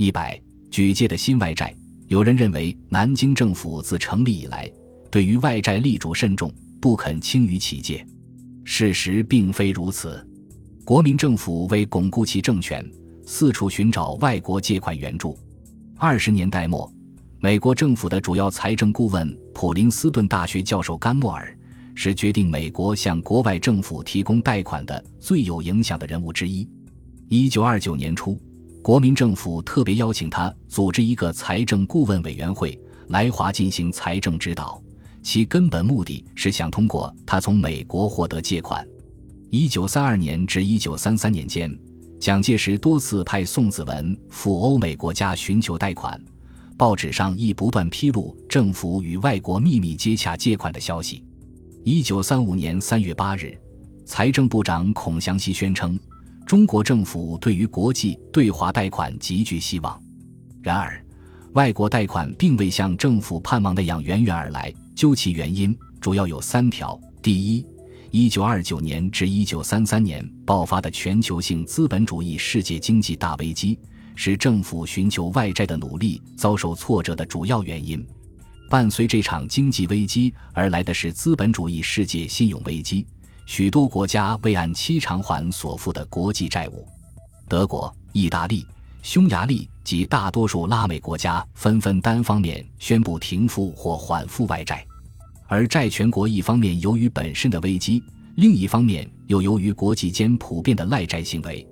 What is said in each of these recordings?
一百举借的新外债，有人认为南京政府自成立以来，对于外债力主慎重，不肯轻于其借。事实并非如此。国民政府为巩固其政权，四处寻找外国借款援助。二十年代末，美国政府的主要财政顾问普林斯顿大学教授甘莫尔是决定美国向国外政府提供贷款的最有影响的人物之一。一九二九年初。国民政府特别邀请他组织一个财政顾问委员会来华进行财政指导，其根本目的是想通过他从美国获得借款。一九三二年至一九三三年间，蒋介石多次派宋子文赴欧美国家寻求贷款，报纸上亦不断披露政府与外国秘密接洽借款的消息。一九三五年三月八日，财政部长孔祥熙宣称。中国政府对于国际对华贷款极具希望，然而，外国贷款并未像政府盼望那样源源而来。究其原因，主要有三条：第一，一九二九年至一九三三年爆发的全球性资本主义世界经济大危机，是政府寻求外债的努力遭受挫折的主要原因。伴随这场经济危机而来的是资本主义世界信用危机。许多国家未按期偿还所负的国际债务，德国、意大利、匈牙利及大多数拉美国家纷纷单方面宣布停付或缓付外债，而债权国一方面由于本身的危机，另一方面又由于国际间普遍的赖债行为，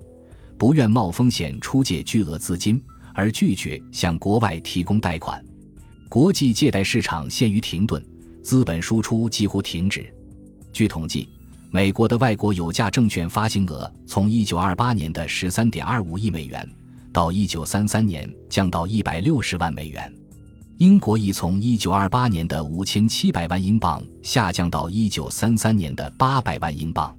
不愿冒风险出借巨额资金，而拒绝向国外提供贷款，国际借贷市场陷于停顿，资本输出几乎停止。据统计。美国的外国有价证券发行额从1928年的13.25亿美元，到1933年降到160万美元。英国亦从1928年的5700万英镑下降到1933年的800万英镑。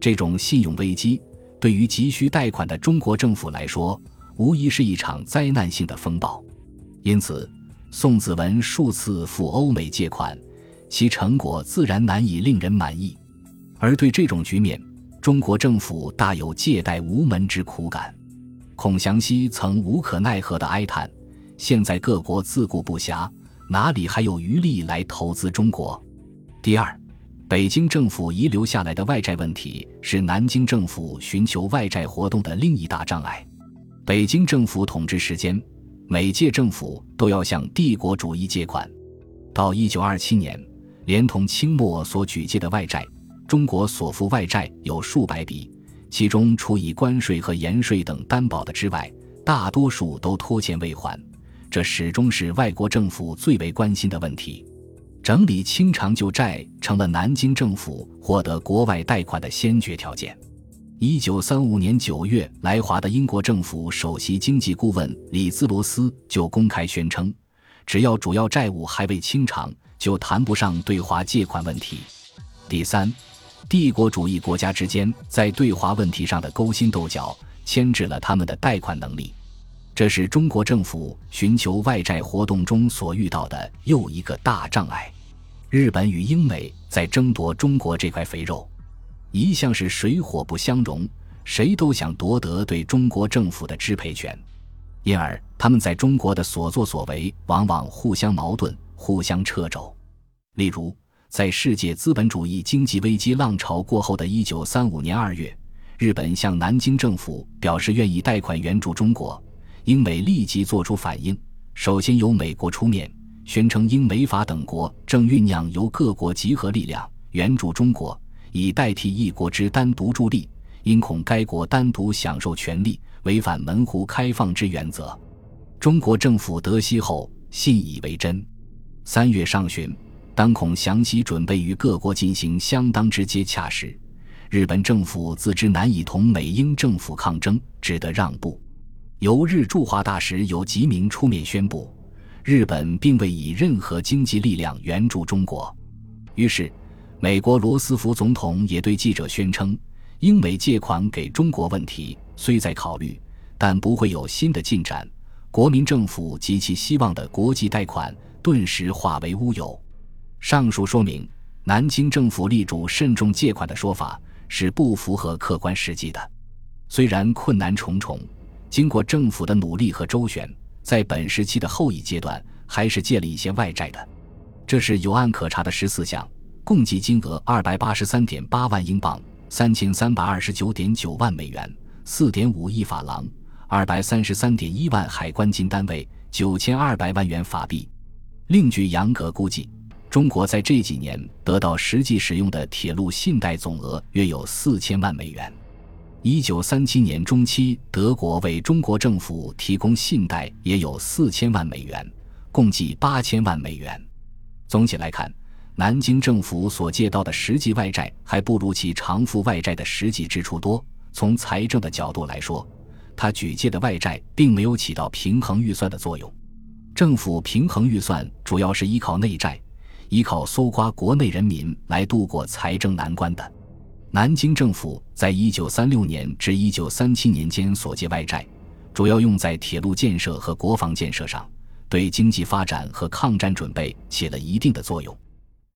这种信用危机对于急需贷款的中国政府来说，无疑是一场灾难性的风暴。因此，宋子文数次赴欧美借款，其成果自然难以令人满意。而对这种局面，中国政府大有借贷无门之苦感。孔祥熙曾无可奈何地哀叹：“现在各国自顾不暇，哪里还有余力来投资中国？”第二，北京政府遗留下来的外债问题是南京政府寻求外债活动的另一大障碍。北京政府统治时间，每届政府都要向帝国主义借款。到一九二七年，连同清末所举借的外债。中国所负外债有数百笔，其中除以关税和盐税等担保的之外，大多数都拖欠未还。这始终是外国政府最为关心的问题。整理清偿旧债成了南京政府获得国外贷款的先决条件。一九三五年九月来华的英国政府首席经济顾问里兹罗斯就公开宣称，只要主要债务还未清偿，就谈不上对华借款问题。第三。帝国主义国家之间在对华问题上的勾心斗角，牵制了他们的贷款能力，这是中国政府寻求外债活动中所遇到的又一个大障碍。日本与英美在争夺中国这块肥肉，一向是水火不相容，谁都想夺得对中国政府的支配权，因而他们在中国的所作所为往往互相矛盾、互相掣肘。例如。在世界资本主义经济危机浪潮过后的一九三五年二月，日本向南京政府表示愿意贷款援助中国，英美立即作出反应。首先由美国出面，宣称英美法等国正酝酿由各国集合力量援助中国，以代替一国之单独助力，因恐该国单独享受权利，违反门户开放之原则。中国政府得悉后信以为真。三月上旬。当孔祥熙准备与各国进行相当之接洽时，日本政府自知难以同美英政府抗争，只得让步。由日驻华大使有吉明出面宣布，日本并未以任何经济力量援助中国。于是，美国罗斯福总统也对记者宣称，英美借款给中国问题虽在考虑，但不会有新的进展。国民政府及其希望的国际贷款顿时化为乌有。上述说明，南京政府力主慎重借款的说法是不符合客观实际的。虽然困难重重，经过政府的努力和周旋，在本时期的后一阶段，还是借了一些外债的。这是有案可查的十四项，共计金额二百八十三点八万英镑，三千三百二十九点九万美元，四点五亿法郎，二百三十三点一万海关金单位，九千二百万元法币。另据杨格估计，中国在这几年得到实际使用的铁路信贷总额约有四千万美元。一九三七年中期，德国为中国政府提供信贷也有四千万美元，共计八千万美元。总体来看，南京政府所借到的实际外债还不如其偿付外债的实际支出多。从财政的角度来说，他举借的外债并没有起到平衡预算的作用。政府平衡预算主要是依靠内债，依靠搜刮国内人民来度过财政难关的。南京政府在一九三六年至一九三七年间所借外债，主要用在铁路建设和国防建设上，对经济发展和抗战准备起了一定的作用。